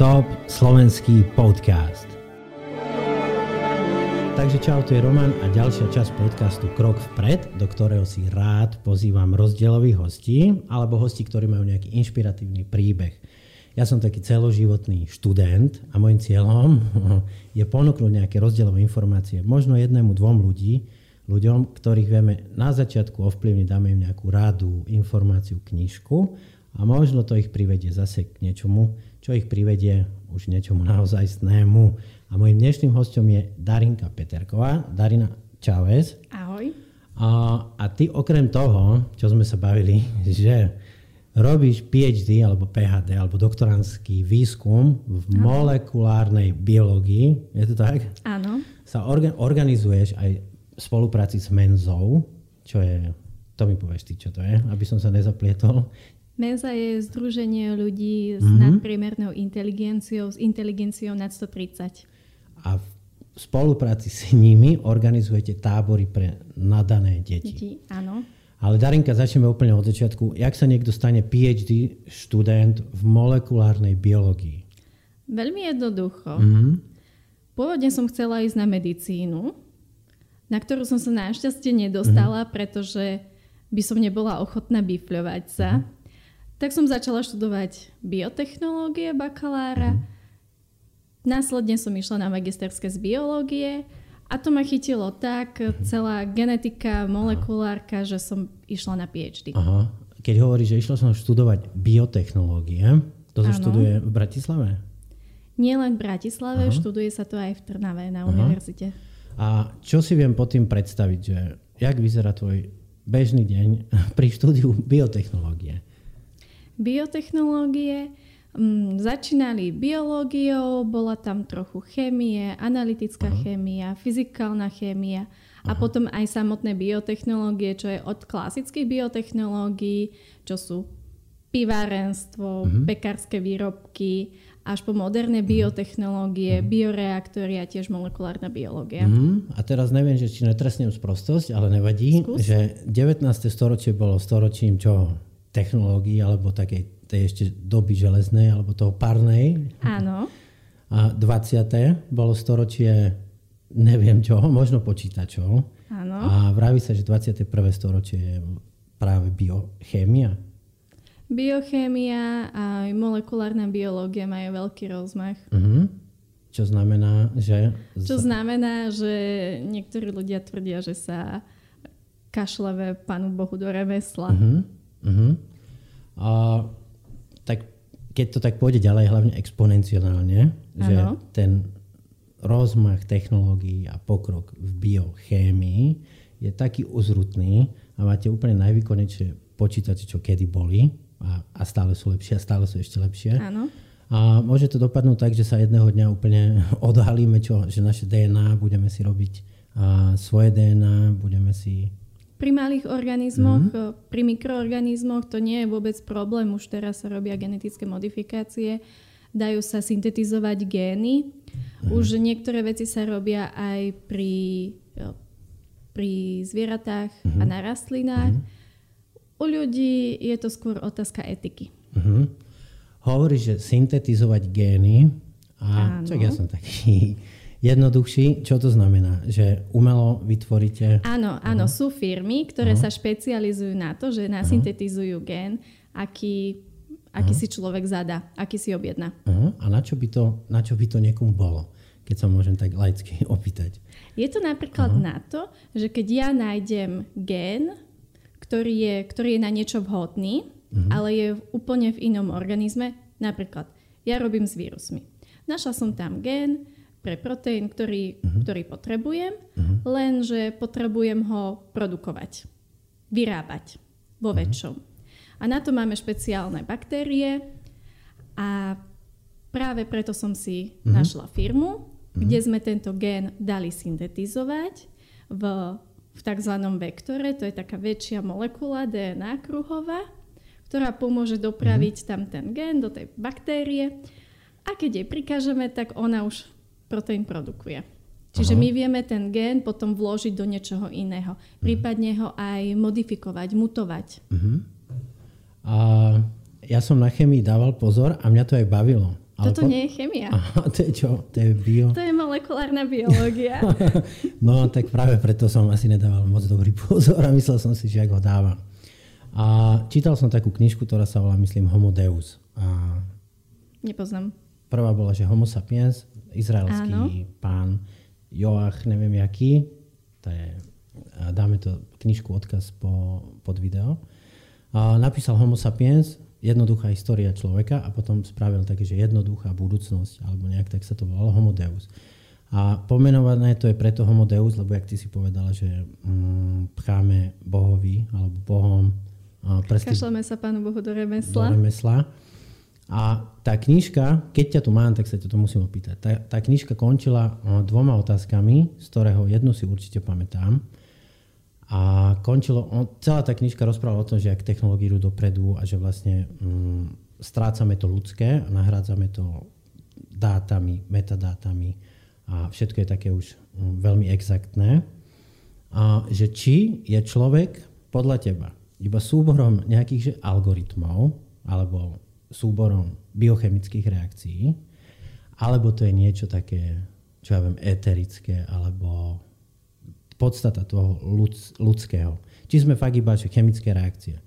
Top slovenský podcast. Takže čau, tu je Roman a ďalšia časť podcastu Krok vpred, do ktorého si rád pozývam rozdielových hostí alebo hostí, ktorí majú nejaký inšpiratívny príbeh. Ja som taký celoživotný študent a môjim cieľom je ponúknuť nejaké rozdielové informácie možno jednému, dvom ľudí, ľuďom, ktorých vieme na začiatku ovplyvniť, dáme im nejakú radu, informáciu, knižku a možno to ich privedie zase k niečomu, čo ich privedie už niečomu naozajstnému. A mojim dnešným hostom je Darinka Peterková. Darina Čávez. Ahoj. A, a ty okrem toho, čo sme sa bavili, že robíš PhD alebo PhD alebo doktorantský výskum v Ahoj. molekulárnej biológii, je to tak? Áno. Sa orga- organizuješ aj v spolupráci s Menzou, čo je, to mi povieš ty, čo to je, aby som sa nezaplietol. Menza je združenie ľudí s mm-hmm. nadpriemernou inteligenciou, s inteligenciou nad 130. A v spolupráci s nimi organizujete tábory pre nadané deti. Deti, áno. Ale Darinka, začneme úplne od začiatku. Jak sa niekto stane PhD študent v molekulárnej biológii? Veľmi jednoducho. Mm-hmm. Pôvodne som chcela ísť na medicínu, na ktorú som sa našťastie nedostala, mm-hmm. pretože by som nebola ochotná bifľovať sa. Mm-hmm. Tak som začala študovať biotechnológie bakalára. Následne som išla na magisterské z biológie a to ma chytilo tak, celá genetika, molekulárka, že som išla na PhD. Aha. Keď hovoríš, že išla som študovať biotechnológie, to sa študuje v Bratislave? Nie len v Bratislave, Aha. študuje sa to aj v Trnave na Aha. univerzite. A čo si viem pod tým predstaviť, že jak vyzerá tvoj bežný deň pri štúdiu biotechnológie? Biotechnológie. Um, začínali biológiou, bola tam trochu chémie, analytická uh-huh. chémia, fyzikálna chémia a uh-huh. potom aj samotné biotechnológie, čo je od klasických biotechnológií, čo sú pivárenstvo, uh-huh. pekárske výrobky, až po moderné biotechnológie, uh-huh. bioreaktory a tiež molekulárna biológia. Uh-huh. A teraz neviem, že či netresnem sprostosť, ale nevadí, Skús. že 19. storočie bolo storočím čo technológií alebo takej tej ešte doby železnej alebo toho parnej. Áno. A 20. bolo storočie neviem čo, možno počítačov. Áno. A vraví sa, že 21. storočie je práve biochémia. Biochémia a molekulárna biológia majú veľký rozmach. Uh-huh. Čo znamená, že... Čo znamená, že niektorí ľudia tvrdia, že sa kašleve Pánu Bohu do remesla. Uh-huh. Uh-huh. A tak keď to tak pôjde ďalej, hlavne exponenciálne, že ten rozmach technológií a pokrok v biochémii je taký uzrutný a máte úplne najvýkonnejšie počítače, čo kedy boli a, a stále sú lepšie a stále sú ešte lepšie. Áno. A môže to dopadnúť tak, že sa jedného dňa úplne odhalíme, čo, že naše DNA, budeme si robiť a svoje DNA, budeme si pri malých organizmoch, mm-hmm. pri mikroorganizmoch to nie je vôbec problém. Už teraz sa robia genetické modifikácie, dajú sa syntetizovať gény. Mm-hmm. Už niektoré veci sa robia aj pri, pri zvieratách mm-hmm. a na rastlinách. Mm-hmm. U ľudí je to skôr otázka etiky. Mm-hmm. Hovoríš, že syntetizovať gény. A čak ja som taký jednoduchší. Čo to znamená? Že umelo vytvoríte... Áno, áno, uh-huh. sú firmy, ktoré uh-huh. sa špecializujú na to, že nasyntetizujú gen, aký, aký uh-huh. si človek zadá, aký si objedná. Uh-huh. A na čo, by to, na čo by to niekomu bolo? Keď sa môžem tak laicky opýtať. Je to napríklad uh-huh. na to, že keď ja nájdem gen, ktorý je, ktorý je na niečo vhodný, uh-huh. ale je úplne v inom organizme, napríklad ja robím s vírusmi. Našla som tam gen, pre proteín, ktorý, uh-huh. ktorý potrebujem, uh-huh. lenže potrebujem ho produkovať, vyrábať vo uh-huh. väčšom. A na to máme špeciálne baktérie a práve preto som si uh-huh. našla firmu, uh-huh. kde sme tento gén dali syntetizovať v, v tzv. vektore, to je taká väčšia molekula DNA kruhová, ktorá pomôže dopraviť uh-huh. tam ten gén do tej baktérie a keď jej prikážeme, tak ona už proteín produkuje. Čiže Aha. my vieme ten gén potom vložiť do niečoho iného. Prípadne ho aj modifikovať, mutovať. Uh-huh. A ja som na chemii dával pozor a mňa to aj bavilo. Ale Toto po... nie je chemia. Aha, to je čo? To je bio? To je molekulárna biológia. no tak práve preto som asi nedával moc dobrý pozor a myslel som si, že ak ho dávam. A čítal som takú knižku, ktorá sa volá, myslím, Homo Deus. A Nepoznám. Prvá bola, že Homo sapiens, izraelský Áno. pán Joach, neviem jaký. To je, dáme to knižku odkaz po, pod video. A napísal Homo sapiens, jednoduchá história človeka a potom spravil také, že jednoduchá budúcnosť, alebo nejak tak sa to volalo, Homo Deus. A pomenované to je preto Homo Deus, lebo jak ty si povedala, že mm, pcháme Bohovi alebo Bohom. Presty, Kašleme sa Pánu Bohu do remesla. Do remesla. A tá knižka, keď ťa tu mám, tak sa ťa to musím opýtať. Tá, tá knižka končila dvoma otázkami, z ktorého jednu si určite pamätám. A končilo, on, celá tá knižka rozprávala o tom, že ak technológie idú dopredu a že vlastne mm, strácame to ľudské a nahrádzame to dátami, metadátami a všetko je také už mm, veľmi exaktné. A že či je človek podľa teba iba súborom nejakých že algoritmov alebo súborom biochemických reakcií, alebo to je niečo také, čo ja viem, eterické, alebo podstata toho ľud, ľudského. Či sme fakt iba že chemické reakcie.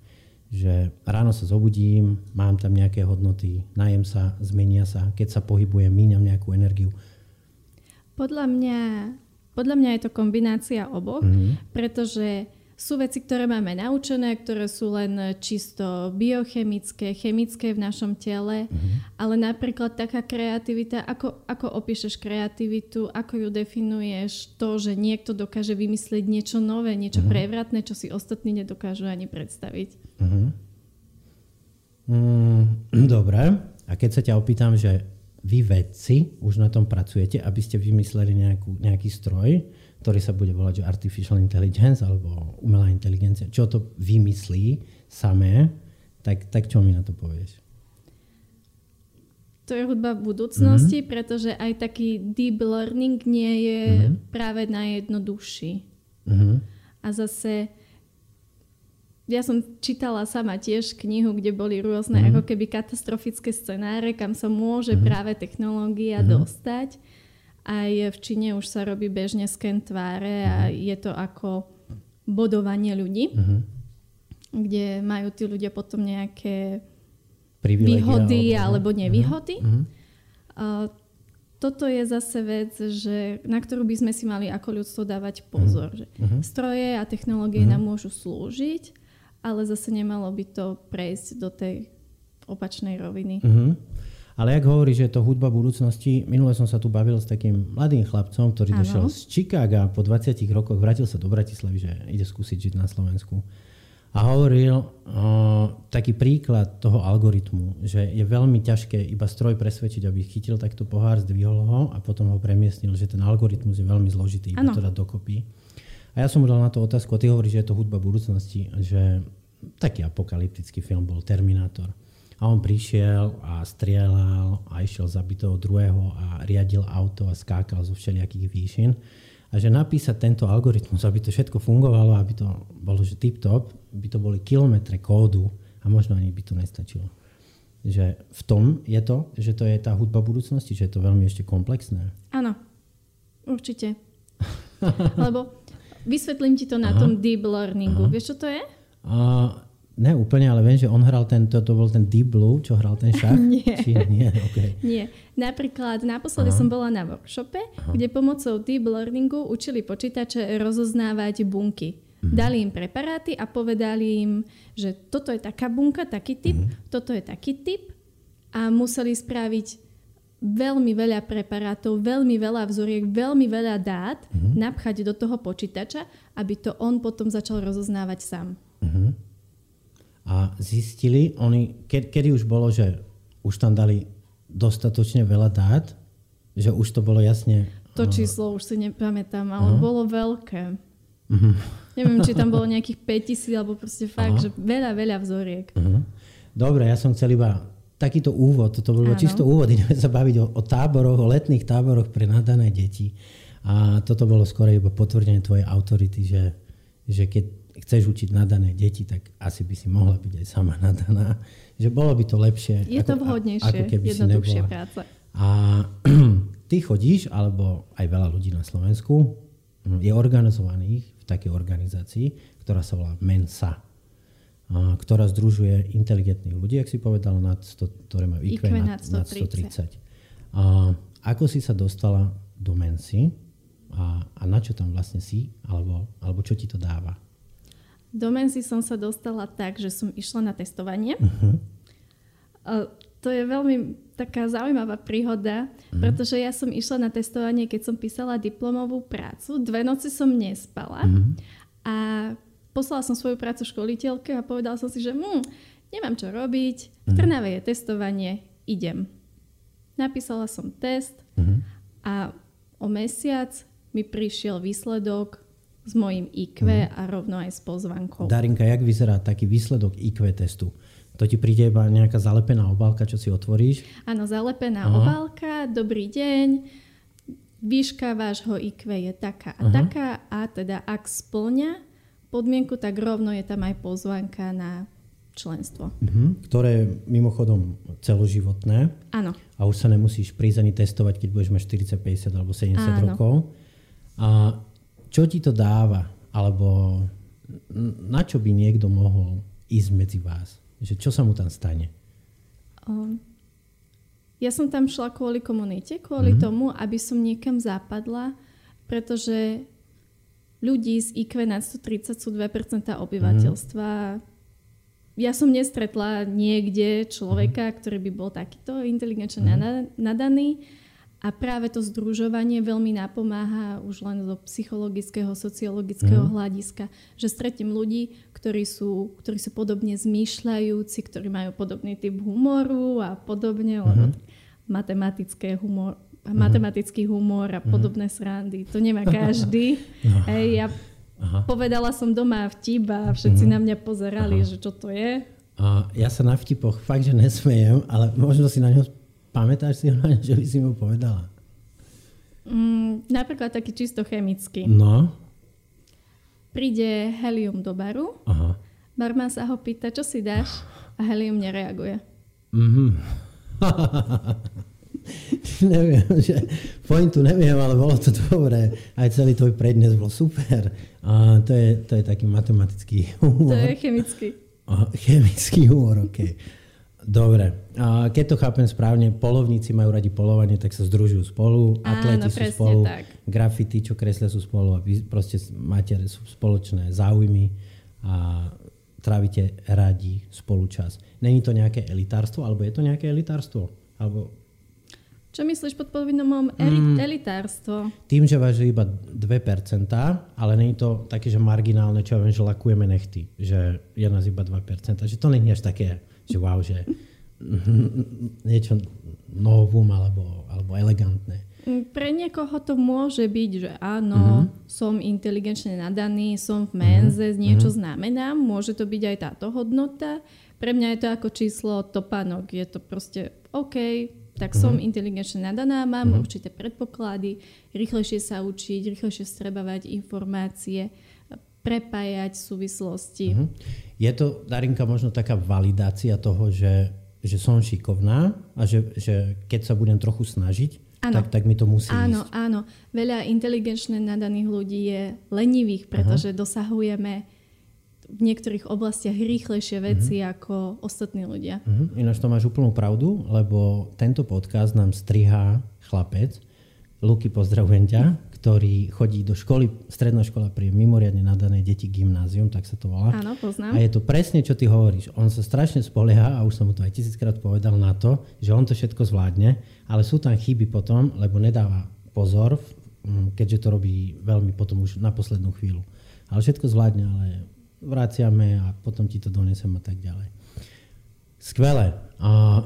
Že ráno sa zobudím, mám tam nejaké hodnoty, najem sa, zmenia sa, keď sa pohybujem, míňam nejakú energiu. Podľa mňa, podľa mňa je to kombinácia oboch, mm-hmm. pretože sú veci, ktoré máme naučené, ktoré sú len čisto biochemické, chemické v našom tele, mm-hmm. ale napríklad taká kreativita, ako, ako opíšeš kreativitu, ako ju definuješ, to, že niekto dokáže vymyslieť niečo nové, niečo mm-hmm. prevratné, čo si ostatní nedokážu ani predstaviť. Mm-hmm. Mm, dobre. A keď sa ťa opýtam, že vy vedci už na tom pracujete, aby ste vymysleli nejakú, nejaký stroj, ktorý sa bude volať že artificial intelligence alebo umelá inteligencia, čo to vymyslí samé, tak, tak čo mi na to povieš? To je hudba budúcnosti, mm-hmm. pretože aj taký deep learning nie je mm-hmm. práve najjednoduchší. Mm-hmm. A zase ja som čítala sama tiež knihu, kde boli rôzne mm-hmm. ako keby katastrofické scenáre, kam sa môže mm-hmm. práve technológia mm-hmm. dostať. Aj v Číne už sa robí bežne sken tváre a mhm. je to ako bodovanie ľudí, uh-huh. kde majú tí ľudia potom nejaké výhody alebo, alebo nevýhody. Uh-huh. Uh, toto je zase vec, že, na ktorú by sme si mali ako ľudstvo dávať pozor. Uh-huh. Že stroje a technológie uh-huh. nám môžu slúžiť, ale zase nemalo by to prejsť do tej opačnej roviny. Uh-huh. Ale ak hovorí, že je to hudba budúcnosti, minule som sa tu bavil s takým mladým chlapcom, ktorý ano. došiel z Chicaga po 20 rokoch, vrátil sa do Bratislavy, že ide skúsiť žiť na Slovensku. A hovoril o, taký príklad toho algoritmu, že je veľmi ťažké iba stroj presvedčiť, aby chytil takto pohár, zdvihol ho a potom ho premiestnil, že ten algoritmus je veľmi zložitý, iba to dať dokopy. A ja som mu dal na to otázku, a ty hovoríš, že je to hudba budúcnosti, že taký apokalyptický film bol Terminátor. A on prišiel a strieľal a išiel zabiť toho druhého a riadil auto a skákal zo všelijakých výšin. A že napísať tento algoritmus, aby to všetko fungovalo, aby to bolo že tip-top, by to boli kilometre kódu a možno ani by to nestačilo. Že v tom je to, že to je tá hudba budúcnosti, že je to veľmi ešte komplexné. Áno, určite. Lebo vysvetlím ti to na Aha. tom deep learningu. Aha. Vieš, čo to je? Uh, ne úplne, ale viem, že on hral ten, to, to bol ten Deep Blue, čo hral ten šach? nie. Či, nie, okay. nie. Napríklad naposledy Aha. som bola na workshope, Aha. kde pomocou Deep Learningu učili počítače rozoznávať bunky. Mhm. Dali im preparáty a povedali im, že toto je taká bunka, taký typ, mhm. toto je taký typ a museli spraviť veľmi veľa preparátov, veľmi veľa vzoriek, veľmi veľa dát mhm. napchať do toho počítača, aby to on potom začal rozoznávať sám. Mhm a zistili, oni, ke, kedy už bolo, že už tam dali dostatočne veľa dát, že už to bolo jasne... To číslo už si nepamätám, ale uh-huh. bolo veľké. Uh-huh. Neviem, či tam bolo nejakých 5000 alebo proste fakt, uh-huh. že veľa, veľa vzoriek. Uh-huh. Dobre, ja som chcel iba takýto úvod, toto bolo Áno. čisto úvod, ideme sa baviť o, o táboroch, o letných táboroch pre nadané deti. A toto bolo skôr iba potvrdenie tvojej autority, že, že keď chceš učiť nadané deti, tak asi by si mohla byť aj sama nadaná. Že bolo by to lepšie. Je ako, to vhodnejšie, ako keby jednoduchšia si práca. A ty chodíš, alebo aj veľa ľudí na Slovensku, je organizovaných v takej organizácii, ktorá sa volá Mensa, ktorá združuje inteligentných ľudí, ak si povedala, nad 100, ktoré majú IQ, IQ nad, nad 130. A ako si sa dostala do Mensy a, a na čo tam vlastne si, alebo, alebo čo ti to dáva? Do Mensy som sa dostala tak, že som išla na testovanie. Uh-huh. To je veľmi taká zaujímavá príhoda, mm. pretože ja som išla na testovanie, keď som písala diplomovú prácu. Dve noci som nespala mm. a poslala som svoju prácu školiteľke a povedala som si, že hm, nemám čo robiť, v mhm. Trnave je testovanie, idem. Napísala som test mm. a o mesiac mi prišiel výsledok s mojim IQ mm. a rovno aj s pozvankou. Darinka, jak vyzerá taký výsledok IQ testu? To ti príde iba nejaká zalepená obálka, čo si otvoríš? Áno, zalepená Aha. obálka, dobrý deň, výška vášho IQ je taká a Aha. taká a teda ak splňa podmienku, tak rovno je tam aj pozvanka na členstvo. Uh-huh. Ktoré je mimochodom celoživotné. Áno. A už sa nemusíš prísť ani testovať, keď budeš mať 40, 50 alebo 70 Áno. rokov. A čo ti to dáva? Alebo na čo by niekto mohol ísť medzi vás? Že čo sa mu tam stane? Um, ja som tam šla kvôli komunite, kvôli mm-hmm. tomu, aby som niekam zapadla, pretože ľudí z IQ nad 130 sú 2% obyvateľstva. Mm-hmm. Ja som nestretla niekde človeka, mm-hmm. ktorý by bol takýto inteligentne mm-hmm. nadaný. A práve to združovanie veľmi napomáha už len zo psychologického, sociologického mm. hľadiska, že stretím ľudí, ktorí sú, ktorí sú podobne zmýšľajúci, ktorí majú podobný typ humoru a podobne, mm. lebo matematické humor, mm. Matematický humor a mm. podobné srandy. To nemá každý. no. Hej, ja Aha. povedala som doma vtip a všetci mm. na mňa pozerali, Aha. že čo to je. A ja sa na vtipoch fakt, že nesmejem, ale možno si na ňo Pamätáš si ho, že by si mu povedala? Mm, napríklad taký čisto chemický. No. Príde helium do baru, Aha. barman sa ho pýta, čo si dáš a helium nereaguje. Mm-hmm. neviem, že pointu neviem, ale bolo to dobré. Aj celý tvoj prednes bol super. A to, je, to je taký matematický humor. To je chemický. A, chemický humor, OK. Dobre. A keď to chápem správne, polovníci majú radi polovanie, tak sa združujú spolu, atleti sú spolu, tak. grafity, čo kreslia sú spolu a vy proste máte spoločné záujmy a trávite radi spolu čas. Není to nejaké elitárstvo, alebo je to nejaké elitárstvo? Alebo... Čo myslíš pod povinnom mm, elitárstvo? Tým, že váži iba 2%, ale není to také, že marginálne, čo ja viem, že lakujeme nechty, že je nás iba 2%, že to není až také že wow, že niečo novum alebo, alebo elegantné. Pre niekoho to môže byť, že áno, uh-huh. som inteligentne nadaný, som v menze, uh-huh. niečo uh-huh. znamenám, môže to byť aj táto hodnota. Pre mňa je to ako číslo topánok, je to proste OK, tak som inteligentne nadaná, mám uh-huh. určité predpoklady, rýchlejšie sa učiť, rýchlejšie strebávať informácie, prepájať súvislosti. Uh-huh. Je to, Darinka, možno taká validácia toho, že, že som šikovná a že, že keď sa budem trochu snažiť, tak, tak mi to musí Áno, ísť. áno. Veľa inteligenčne nadaných ľudí je lenivých, pretože Aha. dosahujeme v niektorých oblastiach rýchlejšie veci uh-huh. ako ostatní ľudia. Uh-huh. Ináč to máš úplnú pravdu, lebo tento podcast nám strihá chlapec. Luky, pozdravujem ťa, ktorý chodí do školy, stredná škola pri mimoriadne nadanej deti gymnázium, tak sa to volá. Áno, poznám. A je to presne, čo ty hovoríš. On sa strašne spolieha, a už som mu to aj tisíckrát povedal na to, že on to všetko zvládne, ale sú tam chyby potom, lebo nedáva pozor, keďže to robí veľmi potom už na poslednú chvíľu. Ale všetko zvládne, ale vraciame a potom ti to donesem a tak ďalej. Skvelé.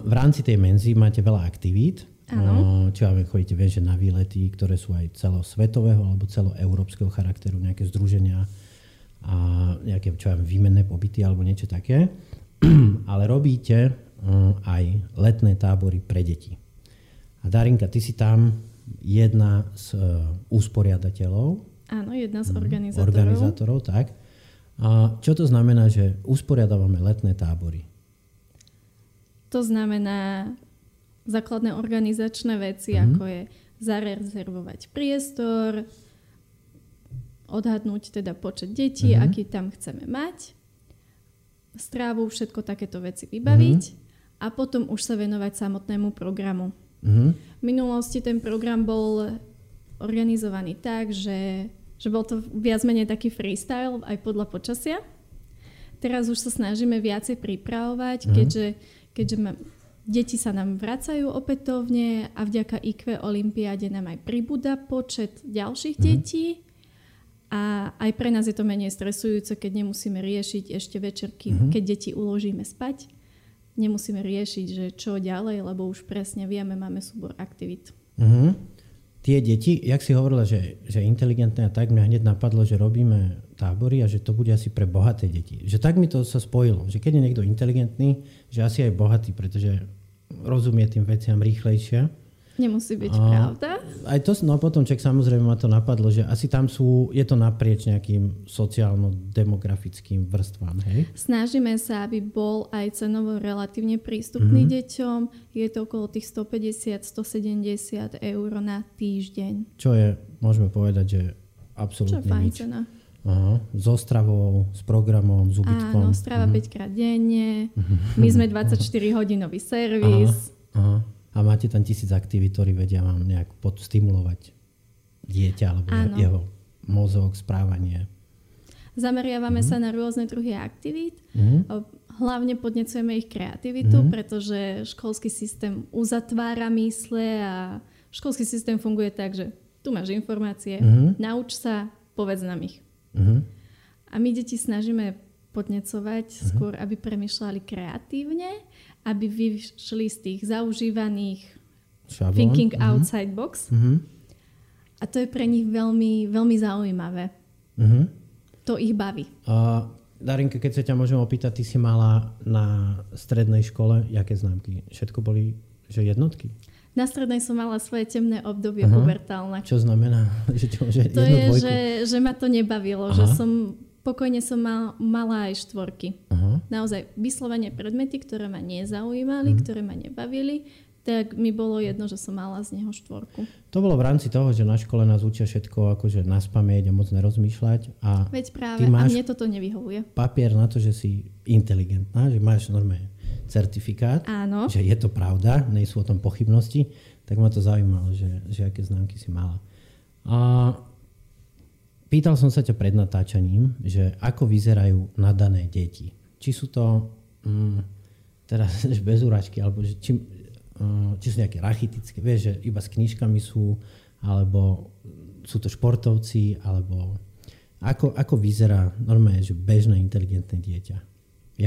V rámci tej menzy máte veľa aktivít. Áno. Ja viem, chodíte, viem, že na výlety, ktoré sú aj celosvetového alebo celoeurópskeho charakteru, nejaké združenia a nejaké, čo viem, výmenné pobyty alebo niečo také. Ale robíte aj letné tábory pre deti. A Darinka, ty si tam jedna z e, usporiadateľov. Áno, jedna z mhm, organizátorov. Organizátorov, tak. A čo to znamená, že usporiadávame letné tábory? To znamená základné organizačné veci, mm-hmm. ako je zarezervovať priestor, odhadnúť teda počet detí, mm-hmm. aký tam chceme mať, strávu, všetko takéto veci vybaviť mm-hmm. a potom už sa venovať samotnému programu. Mm-hmm. V minulosti ten program bol organizovaný tak, že, že bol to viac menej taký freestyle aj podľa počasia. Teraz už sa snažíme viacej pripravovať, mm-hmm. keďže, keďže ma, deti sa nám vracajú opätovne a vďaka IQ Olympiáde nám aj pribúda počet ďalších mm-hmm. detí a aj pre nás je to menej stresujúce, keď nemusíme riešiť ešte večerky, mm-hmm. keď deti uložíme spať. Nemusíme riešiť, že čo ďalej, lebo už presne vieme, máme súbor aktivít. Mm-hmm. Tie deti, jak si hovorila, že, že inteligentné a tak, mňa hneď napadlo, že robíme tábory a že to bude asi pre bohaté deti. Že tak mi to sa spojilo, že keď je niekto inteligentný, že asi aj bohatý, pretože rozumie tým veciam rýchlejšie Nemusí byť a, pravda. Aj to, no potom čak samozrejme ma to napadlo, že asi tam sú, je to naprieč nejakým sociálno-demografickým vrstvám, hej? Snažíme sa, aby bol aj cenovo relatívne prístupný mm-hmm. deťom. Je to okolo tých 150-170 eur na týždeň. Čo je, môžeme povedať, že absolútne Čo fajn nič. cena. Aha, so stravou, s programom, s ubytkom. Áno, strava mm-hmm. 5 krát denne. My sme 24-hodinový servis. Aha, aha a máte tam tisíc aktivít, ktorí vedia vám nejak podstimulovať dieťa alebo Áno. jeho mozog, správanie. Zameriavame mm-hmm. sa na rôzne druhy aktivít. Mm-hmm. Hlavne podnecujeme ich kreativitu, mm-hmm. pretože školský systém uzatvára mysle a školský systém funguje tak, že tu máš informácie, mm-hmm. nauč sa, povedz nám ich. Mm-hmm. A my deti snažíme podnecovať mm-hmm. skôr, aby premyšľali kreatívne aby vyšli z tých zaužívaných Šablon. thinking mm-hmm. outside box. Mm-hmm. A to je pre nich veľmi, veľmi zaujímavé. Mm-hmm. To ich baví. Uh, Darinka, keď sa ťa môžem opýtať, ty si mala na strednej škole, jaké známky? Všetko boli že jednotky? Na strednej som mala svoje temné obdobie uh-huh. pubertálne. Čo znamená? Že, čo, že to je, že, že ma to nebavilo, Aha. že som Pokojne som mal, mala aj štvorky. Uh-huh. Naozaj vyslovene predmety, ktoré ma nezaujímali, uh-huh. ktoré ma nebavili, tak mi bolo jedno, že som mala z neho štvorku. To bolo v rámci toho, že na škole nás učia všetko akože na spameť a moc nerozmýšľať. A Veď práve, a mne toto nevyhovuje. Papier na to, že si inteligentná, že máš normálne certifikát, Áno. že je to pravda, nie sú o tom pochybnosti, tak ma to zaujímalo, že, že aké známky si mala. A Pýtal som sa ťa pred natáčaním, že ako vyzerajú nadané deti. Či sú to mm, teraz bez úračky, alebo že či, mm, či sú nejaké rachitické, vieš, že iba s knižkami sú, alebo sú to športovci, alebo ako, ako vyzerá normálne, že bežné inteligentné dieťa?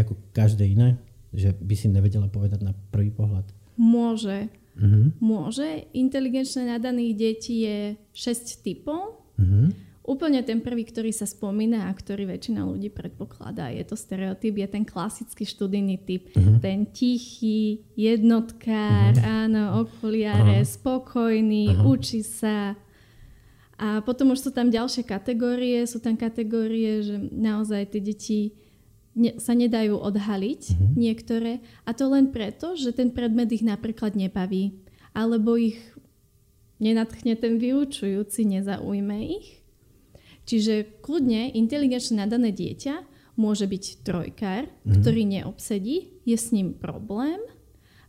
Ako každé iné? Že by si nevedela povedať na prvý pohľad? Môže. Uh-huh. Môže. Inteligenčné nadaných detí je 6 typov. Uh-huh. Úplne ten prvý, ktorý sa spomína a ktorý väčšina ľudí predpokladá, je to stereotyp, je ten klasický študijný typ. Uh-huh. Ten tichý, jednotkár, uh-huh. áno, okuliare, uh-huh. spokojný, uh-huh. učí sa. A potom už sú tam ďalšie kategórie, sú tam kategórie, že naozaj tie deti ne, sa nedajú odhaliť uh-huh. niektoré. A to len preto, že ten predmet ich napríklad nebaví. Alebo ich nenatchne ten vyučujúci, nezaujme ich. Čiže kľudne inteligenčne nadané dieťa môže byť trojkár, mm-hmm. ktorý neobsedí, je s ním problém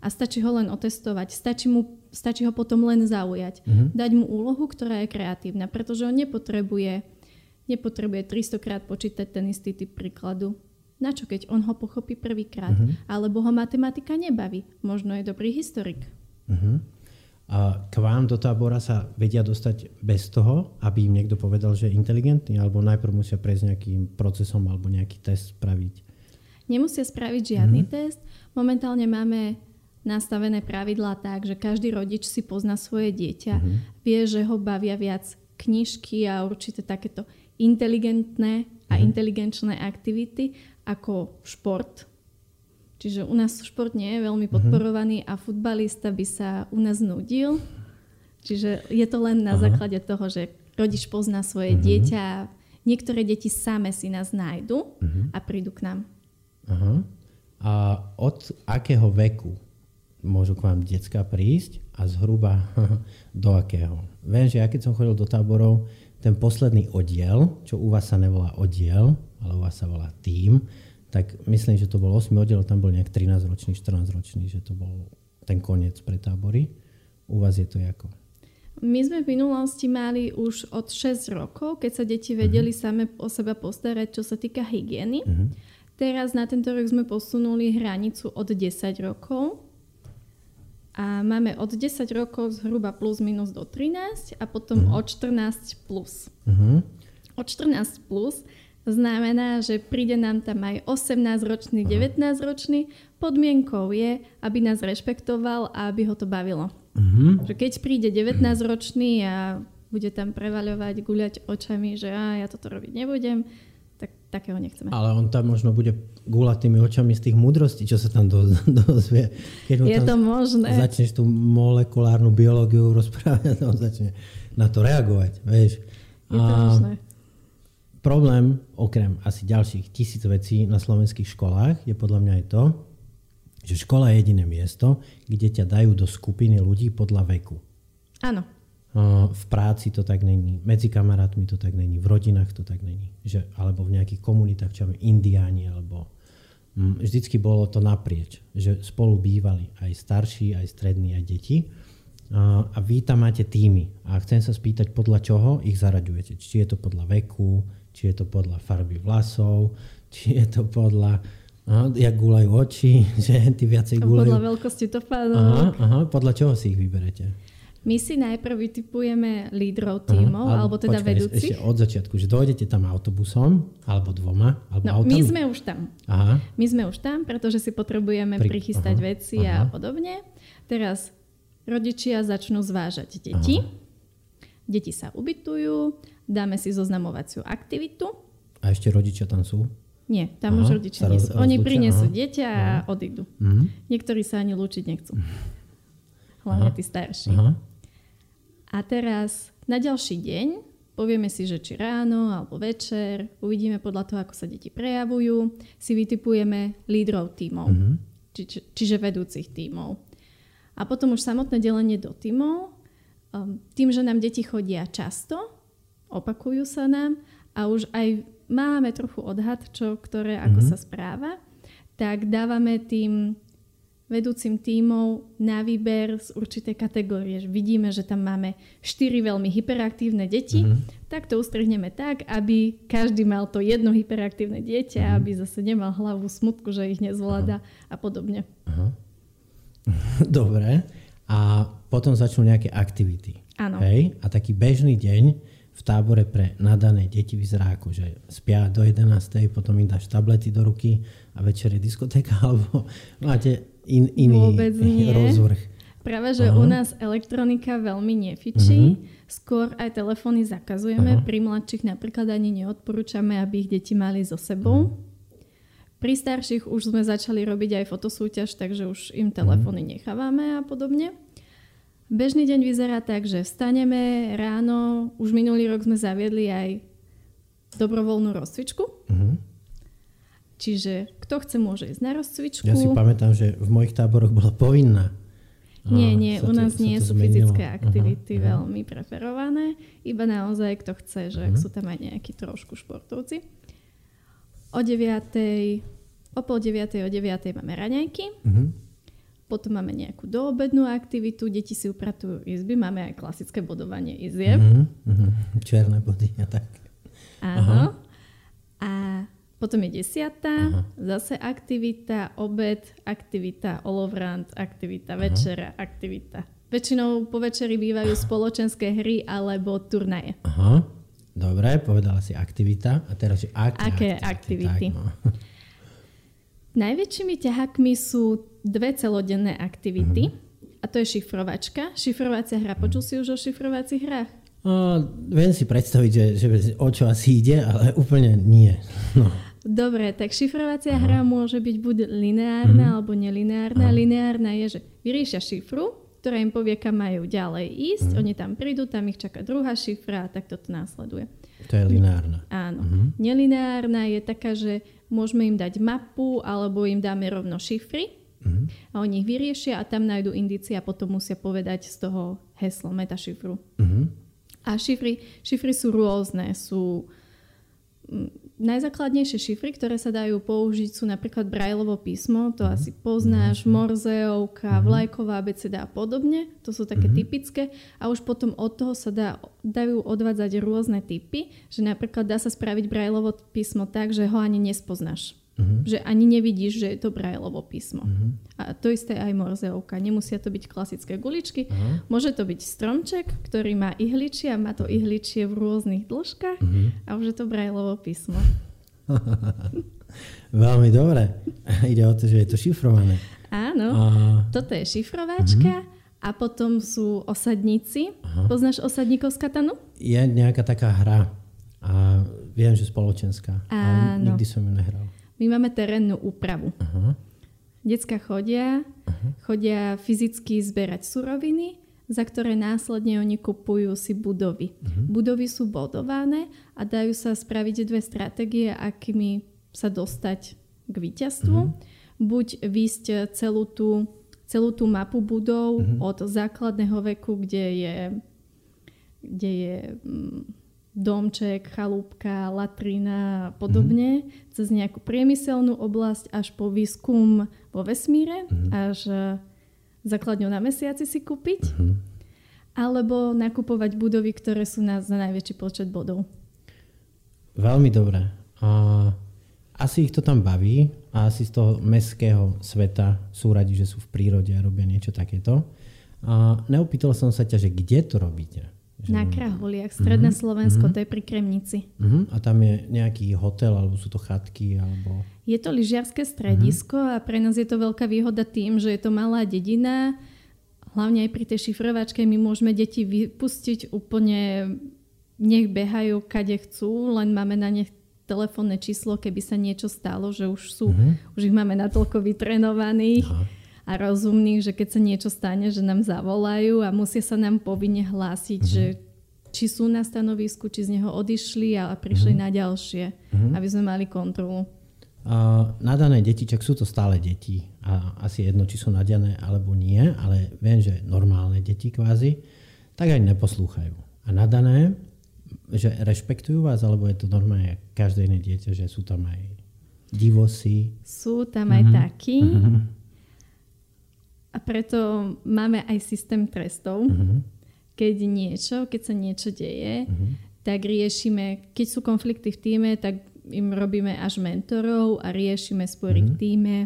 a stačí ho len otestovať, stačí, mu, stačí ho potom len zaujať, mm-hmm. dať mu úlohu, ktorá je kreatívna, pretože on nepotrebuje, nepotrebuje 300 krát počítať ten istý typ príkladu. Na čo, keď on ho pochopí prvýkrát? Mm-hmm. Alebo ho matematika nebaví. Možno je dobrý historik. Mm-hmm. A k vám do tábora sa vedia dostať bez toho, aby im niekto povedal, že je inteligentný, alebo najprv musia prejsť nejakým procesom alebo nejaký test spraviť? Nemusia spraviť žiadny mm-hmm. test. Momentálne máme nastavené pravidlá tak, že každý rodič si pozná svoje dieťa, mm-hmm. vie, že ho bavia viac knižky a určite takéto inteligentné a mm-hmm. inteligenčné aktivity ako šport, Čiže u nás šport nie je veľmi mhm. podporovaný a futbalista by sa u nás nudil. Čiže je to len na Aha. základe toho, že rodič pozná svoje uh-huh. dieťa, Niektoré deti same si nás nájdu uh-huh. a prídu k nám. Aha. A od akého veku môžu k vám detská prísť a zhruba do akého? Viem, že ja keď som chodil do táborov, ten posledný oddiel, čo u vás sa nevolá oddiel, ale u vás sa volá tým, tak myslím, že to bol 8 oddiel, tam bol nejak 13 ročný, 14 ročný, že to bol ten koniec pre tábory. U vás je to ako? My sme v minulosti mali už od 6 rokov, keď sa deti vedeli uh-huh. same o seba postarať, čo sa týka hygieny. Uh-huh. Teraz na tento rok sme posunuli hranicu od 10 rokov. A máme od 10 rokov zhruba plus minus do 13 a potom uh-huh. od 14 plus. Uh-huh. Od 14 plus znamená, že príde nám tam aj 18-ročný, 19-ročný. Podmienkou je, aby nás rešpektoval a aby ho to bavilo. Mm-hmm. Že keď príde 19-ročný a bude tam prevaľovať, guľať očami, že a ja toto robiť nebudem, tak takého nechceme. Ale on tam možno bude gúľať tými očami z tých múdrostí, čo sa tam do, dozvie. Keď je to možné. Začneš tú molekulárnu biológiu rozprávať, on začne na to reagovať. Vieš. Je to a možné. Problém, okrem asi ďalších tisíc vecí na slovenských školách, je podľa mňa aj to, že škola je jediné miesto, kde ťa dajú do skupiny ľudí podľa veku. Áno. V práci to tak není, medzi kamarátmi to tak není, v rodinách to tak není. Že, alebo v nejakých komunitách, čo indiáni, alebo mm, vždycky bolo to naprieč, že spolu bývali aj starší, aj strední, aj deti. A vy tam máte týmy a chcem sa spýtať, podľa čoho ich zaraďujete. Či je to podľa veku, či je to podľa farby vlasov, či je to podľa Aha, jak gúľajú oči, že ty viacej gúľajú. Podľa veľkosti topánok. Aha, aha, podľa čoho si ich vyberete? My si najprv vytipujeme lídrov tímov, aha, alebo teda počkaj, vedúcich. Ešte od začiatku, že dojdete tam autobusom, alebo dvoma, alebo no, autami? my sme už tam. Aha. My sme už tam, pretože si potrebujeme Pri... prichystať aha, veci aha. a podobne. Teraz rodičia začnú zvážať deti. Aha. Deti sa ubytujú, dáme si zoznamovaciu aktivitu. A ešte rodičia tam sú? Nie, tam aha, už rodičia nie sú. Oni prinesú aha, dieťa a aha. odídu. Uh-huh. Niektorí sa ani lúčiť nechcú. Hlavne aha, tí starší. Aha. A teraz na ďalší deň povieme si, že či ráno alebo večer, uvidíme podľa toho, ako sa deti prejavujú, si vytipujeme lídrov tímov, uh-huh. či, či, čiže vedúcich tímov. A potom už samotné delenie do tímov, tým, že nám deti chodia často, opakujú sa nám a už aj máme trochu odhad, čo, ktoré, ako mm-hmm. sa správa, tak dávame tým vedúcim tímov na výber z určitej kategórie. Vidíme, že tam máme štyri veľmi hyperaktívne deti, mm-hmm. tak to ustrihneme tak, aby každý mal to jedno hyperaktívne dieťa, mm-hmm. aby zase nemal hlavu smutku, že ich nezvláda Aha. a podobne. Aha. Dobre. A potom začnú nejaké aktivity. Áno. Hej? A taký bežný deň v tábore pre nadané deti vyzerá ako, že spia do 11. potom im dáš tablety do ruky a večer je diskotéka, alebo máte in, iný Vôbec nie. rozvrh. Práve, že Aha. u nás elektronika veľmi nefičí. Uh-huh. Skôr aj telefóny zakazujeme. Aha. Pri mladších napríklad ani neodporúčame, aby ich deti mali so sebou. Uh-huh. Pri starších už sme začali robiť aj fotosúťaž, takže už im telefóny uh-huh. nechávame a podobne. Bežný deň vyzerá tak, že vstaneme ráno, už minulý rok sme zaviedli aj dobrovoľnú rozcvičku. Uh-huh. Čiže kto chce, môže ísť na rozcvičku. Ja si pamätám, že v mojich táboroch bola povinná. Nie, nie, u nás to, nie sú zmenilo. fyzické aktivity uh-huh, veľmi preferované. Iba naozaj, kto chce, že uh-huh. sú tam aj nejakí trošku športovci. O 9. o pol 9. o 9. máme raňajky. Uh-huh potom máme nejakú doobednú aktivitu, deti si upratujú izby, máme aj klasické bodovanie izieb. Mm-hmm, Čierne body a tak. Áno. A potom je desiatá, Aha. zase aktivita, obed, aktivita, olovrant, aktivita, Aha. večera, aktivita. Väčšinou po večeri bývajú spoločenské hry alebo turnaje. Aha. Dobre, povedala si aktivita. A teraz, že aké, aké aktivity? aktivity? Tak, no. Najväčšími ťahakmi sú dve celodenné aktivity. Mm-hmm. A to je šifrovačka. Šifrovacia hra. Počul si už o šifrovacích hrách? Uh, viem si predstaviť, že, že o čo asi ide, ale úplne nie. No. Dobre, tak šifrovacia Aha. hra môže byť buď lineárna uh-huh. alebo nelineárna. Aha. Lineárna je, že vyriešia šifru ktorá im povie, kam majú ďalej ísť. Mm. Oni tam prídu, tam ich čaká druhá šifra a tak toto následuje. To je lineárna. Áno. Mm-hmm. Nelineárna je taká, že môžeme im dať mapu alebo im dáme rovno šifry mm-hmm. a oni ich vyriešia a tam nájdú indície a potom musia povedať z toho heslo, metašifru. Mm-hmm. A šifry, šifry sú rôzne. Sú najzákladnejšie šifry, ktoré sa dajú použiť, sú napríklad Braillovo písmo, to mm-hmm. asi poznáš, mm-hmm. Morzeovka, mm-hmm. vlajková abeceda a podobne. To sú také mm-hmm. typické. A už potom od toho sa dá, dajú odvádzať rôzne typy, že napríklad dá sa spraviť Braillovo písmo tak, že ho ani nespoznáš. Uh-huh. Že ani nevidíš, že je to Braillovo písmo. Uh-huh. A to isté aj Morzeovka. Nemusia to byť klasické guličky. Uh-huh. Môže to byť stromček, ktorý má ihličie a má to ihličie v rôznych dĺžkach uh-huh. a už je to Braillovo písmo. Veľmi dobre. Ide o to, že je to šifrované. Áno. A... Toto je šifrováčka. Uh-huh. A potom sú osadníci. Aha. Poznáš osadníkov z Katanu? Je nejaká taká hra. A viem, že spoločenská. Áno. Ale nikdy som ju nehral. My máme terénnu úpravu. Uh-huh. Decka chodia, uh-huh. chodia fyzicky zberať suroviny, za ktoré následne oni kupujú si budovy. Uh-huh. Budovy sú bodované a dajú sa spraviť dve stratégie, akými sa dostať k víťazstvu. Uh-huh. Buď výsť celú tú, celú tú mapu budov uh-huh. od základného veku, kde je, kde je mm, domček, chalúbka, latrina a podobne, mm-hmm. cez nejakú priemyselnú oblasť až po výskum vo vesmíre, mm-hmm. až e, základňu na mesiaci si kúpiť, mm-hmm. alebo nakupovať budovy, ktoré sú na, za najväčší počet bodov. Veľmi dobré. Uh, asi ich to tam baví a asi z toho mestského sveta sú radi, že sú v prírode a robia niečo takéto. Uh, neopýtal som sa ťa, že kde to robíte? Na Kraholiach, Stredné uh-huh, Slovensko, uh-huh. to je pri Kremnici. Uh-huh. A tam je nejaký hotel, alebo sú to chatky? Alebo... Je to lyžiarske stredisko uh-huh. a pre nás je to veľká výhoda tým, že je to malá dedina. Hlavne aj pri tej šifrovačke my môžeme deti vypustiť úplne, nech behajú kade chcú, len máme na nich telefónne číslo, keby sa niečo stalo, že už sú, uh-huh. už ich máme natoľko vytrenovaných. Uh-huh a rozumných, že keď sa niečo stane, že nám zavolajú a musia sa nám povinne hlásiť, mm-hmm. že či sú na stanovisku, či z neho odišli a prišli mm-hmm. na ďalšie, mm-hmm. aby sme mali kontrolu. Uh, nadané deti, čak sú to stále deti a asi jedno, či sú nadané alebo nie, ale viem, že normálne deti kvázi, tak aj neposlúchajú. A nadané, že rešpektujú vás, alebo je to normálne každé iné dieťa, že sú tam aj divosy? Sú tam aj mm-hmm. takí. Mm-hmm a preto máme aj systém trestov. Uh-huh. Keď niečo, keď sa niečo deje, uh-huh. tak riešime, keď sú konflikty v týme, tak im robíme až mentorov a riešime spory uh-huh. v týme.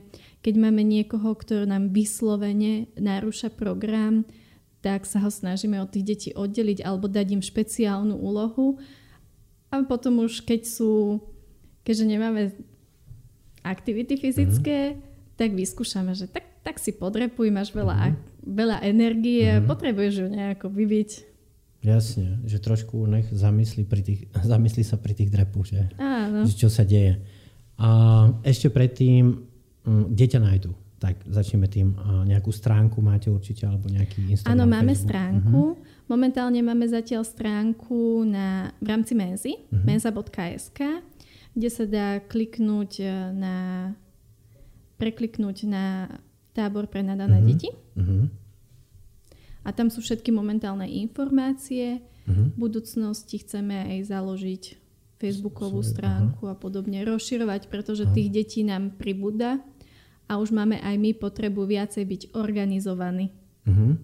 Keď máme niekoho, kto nám vyslovene narúša program, tak sa ho snažíme od tých detí oddeliť alebo dať im špeciálnu úlohu. A potom už keď sú, keďže nemáme aktivity fyzické, uh-huh. tak vyskúšame, že tak tak si podrepuj, máš veľa, mm-hmm. veľa energie, mm-hmm. potrebuješ ju nejako vybiť. Jasne, že trošku nech zamyslí, pri tých, zamyslí sa pri tých drepoch, že, Áno. že čo sa deje. A ešte predtým, mm, kde ťa nájdu? Tak začneme tým. Nejakú stránku máte určite, alebo nejaký Instagram? Áno, máme Facebook. stránku. Uh-huh. Momentálne máme zatiaľ stránku na, v rámci Menzy, uh-huh. menza.sk, kde sa dá kliknúť e, na prekliknúť na tábor pre nadané uh-huh. deti. Uh-huh. A tam sú všetky momentálne informácie. Uh-huh. V budúcnosti chceme aj založiť Facebookovú stránku uh-huh. a podobne, rozširovať, pretože uh-huh. tých detí nám pribúda a už máme aj my potrebu viacej byť organizovaní. Uh-huh.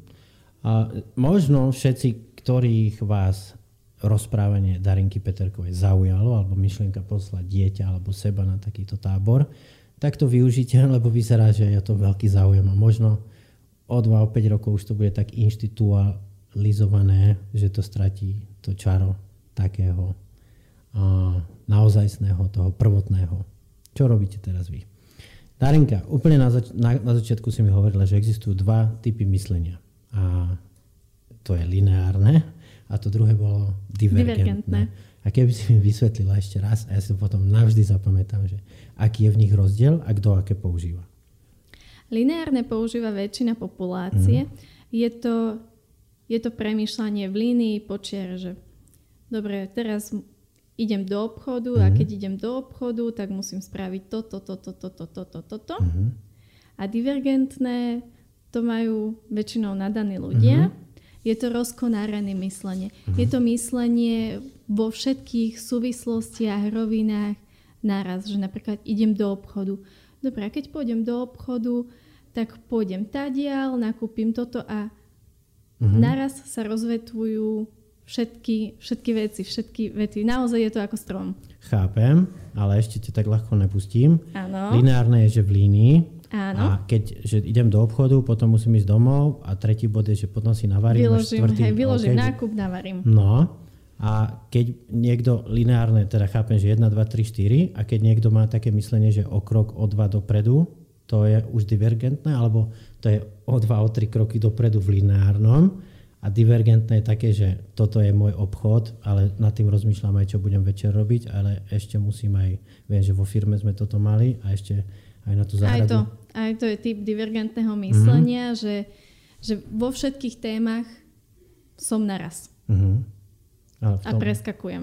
A možno všetci, ktorých vás rozprávanie Darinky Peterkovej zaujalo, alebo myšlienka poslať dieťa alebo seba na takýto tábor, tak to využite, lebo vyzerá, že je to veľký záujem a možno o 2 o 5 rokov už to bude tak inštitualizované, že to stratí to čaro takého uh, naozajstného, toho prvotného. Čo robíte teraz vy? Darinka, úplne na, zač- na, na začiatku si mi hovorila, že existujú dva typy myslenia. A to je lineárne a to druhé bolo divergentné. divergentné. A keby si mi vysvetlila ešte raz, a ja si to potom navždy zapamätám, že aký je v nich rozdiel a kto aké používa. Lineárne používa väčšina populácie. Mm. je to, je to premýšľanie v línii počiar, že dobre, teraz idem do obchodu mm-hmm. a mhm. keď idem do obchodu, tak musím spraviť toto, toto, toto, toto, toto. Mm-hmm. A divergentné to majú väčšinou nadaní ľudia. Mm-hmm. Je to rozkonárené myslenie. Mm-hmm. Je to myslenie vo všetkých súvislostiach, rovinách naraz, že napríklad idem do obchodu. Dobre, a keď pôjdem do obchodu, tak pôjdem tadiaľ, nakúpim toto a mm-hmm. naraz sa rozvetvujú všetky, všetky veci, všetky vety. Naozaj je to ako strom. Chápem, ale ešte ťa tak ľahko nepustím. Áno. Lineárne je, že v línii. Áno. A keď že idem do obchodu, potom musím ísť domov a tretí bod je, že potom si navarím. Vyložím, štvrtý, hej, vyložím okay, nákup, navarím. No, a keď niekto lineárne, teda chápem, že 1, 2, 3, 4, a keď niekto má také myslenie, že o krok, o dva dopredu, to je už divergentné, alebo to je o dva, o tri kroky dopredu v lineárnom, a divergentné je také, že toto je môj obchod, ale nad tým rozmýšľam aj, čo budem večer robiť, ale ešte musím aj, viem, že vo firme sme toto mali a ešte aj na tú záhradu. Aj to, aj to je typ divergentného myslenia, mm-hmm. že, že vo všetkých témach som naraz. Mm-hmm. Ale tom, a preskakujem.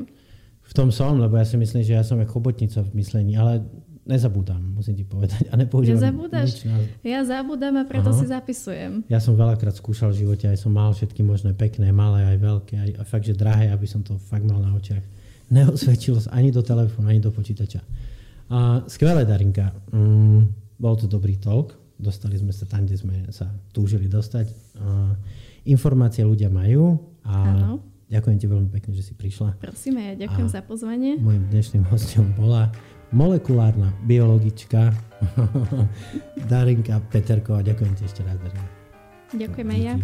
V tom som, lebo ja si myslím, že ja som ako chobotnica v myslení, ale nezabúdam, musím ti povedať. A nepoužívam Nezabúdaš? Na... Ja zabúdam a preto Aha. si zapisujem. Ja som veľakrát skúšal v živote, aj som mal všetky možné pekné, malé, aj veľké, aj, a fakt, že drahé, aby som to fakt mal na očiach. Neosvedčilo sa ani do telefónu, ani do počítača. A, skvelé, Darinka. Mm, bol to dobrý talk. Dostali sme sa tam, kde sme sa túžili dostať. A, informácie ľudia majú a ano. Ďakujem ti veľmi pekne, že si prišla. Prosím, ja ďakujem a za pozvanie. Mojím dnešným hostom bola molekulárna biologička Darinka Peterková. Ďakujem ti ešte raz, Darinka. Ďakujem aj ja.